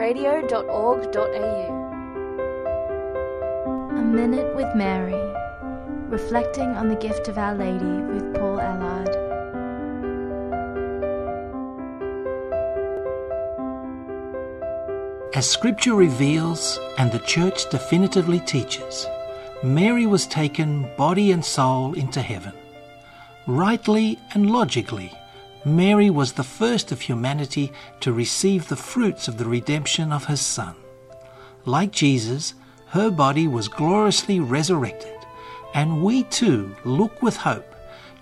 www.catholic.radio.org.au. A Minute with Mary, reflecting on the gift of Our Lady with Paul Allard. As Scripture reveals and the Church definitively teaches, Mary was taken body and soul into heaven. Rightly and logically, Mary was the first of humanity to receive the fruits of the redemption of her Son. Like Jesus, her body was gloriously resurrected, and we too look with hope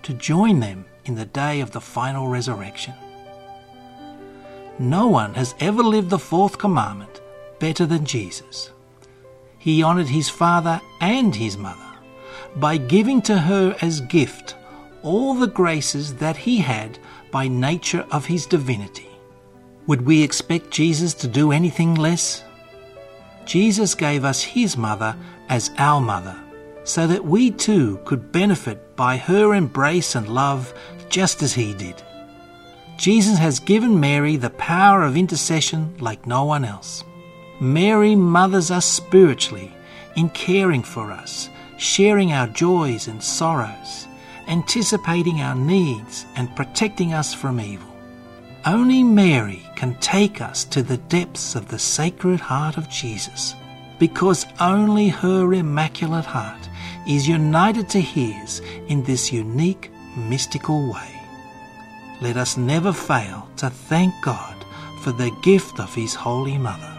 to join them in the day of the final resurrection. No one has ever lived the fourth commandment better than Jesus. He honored his father and his mother by giving to her as gift all the graces that he had by nature of his divinity. Would we expect Jesus to do anything less? Jesus gave us his mother as our mother, so that we too could benefit by her embrace and love just as he did. Jesus has given Mary the power of intercession like no one else. Mary mothers us spiritually in caring for us, sharing our joys and sorrows, anticipating our needs and protecting us from evil. Only Mary can take us to the depths of the Sacred Heart of Jesus, because only her Immaculate Heart is united to his in this unique mystical way. Let us never fail to thank God for the gift of his Holy Mother.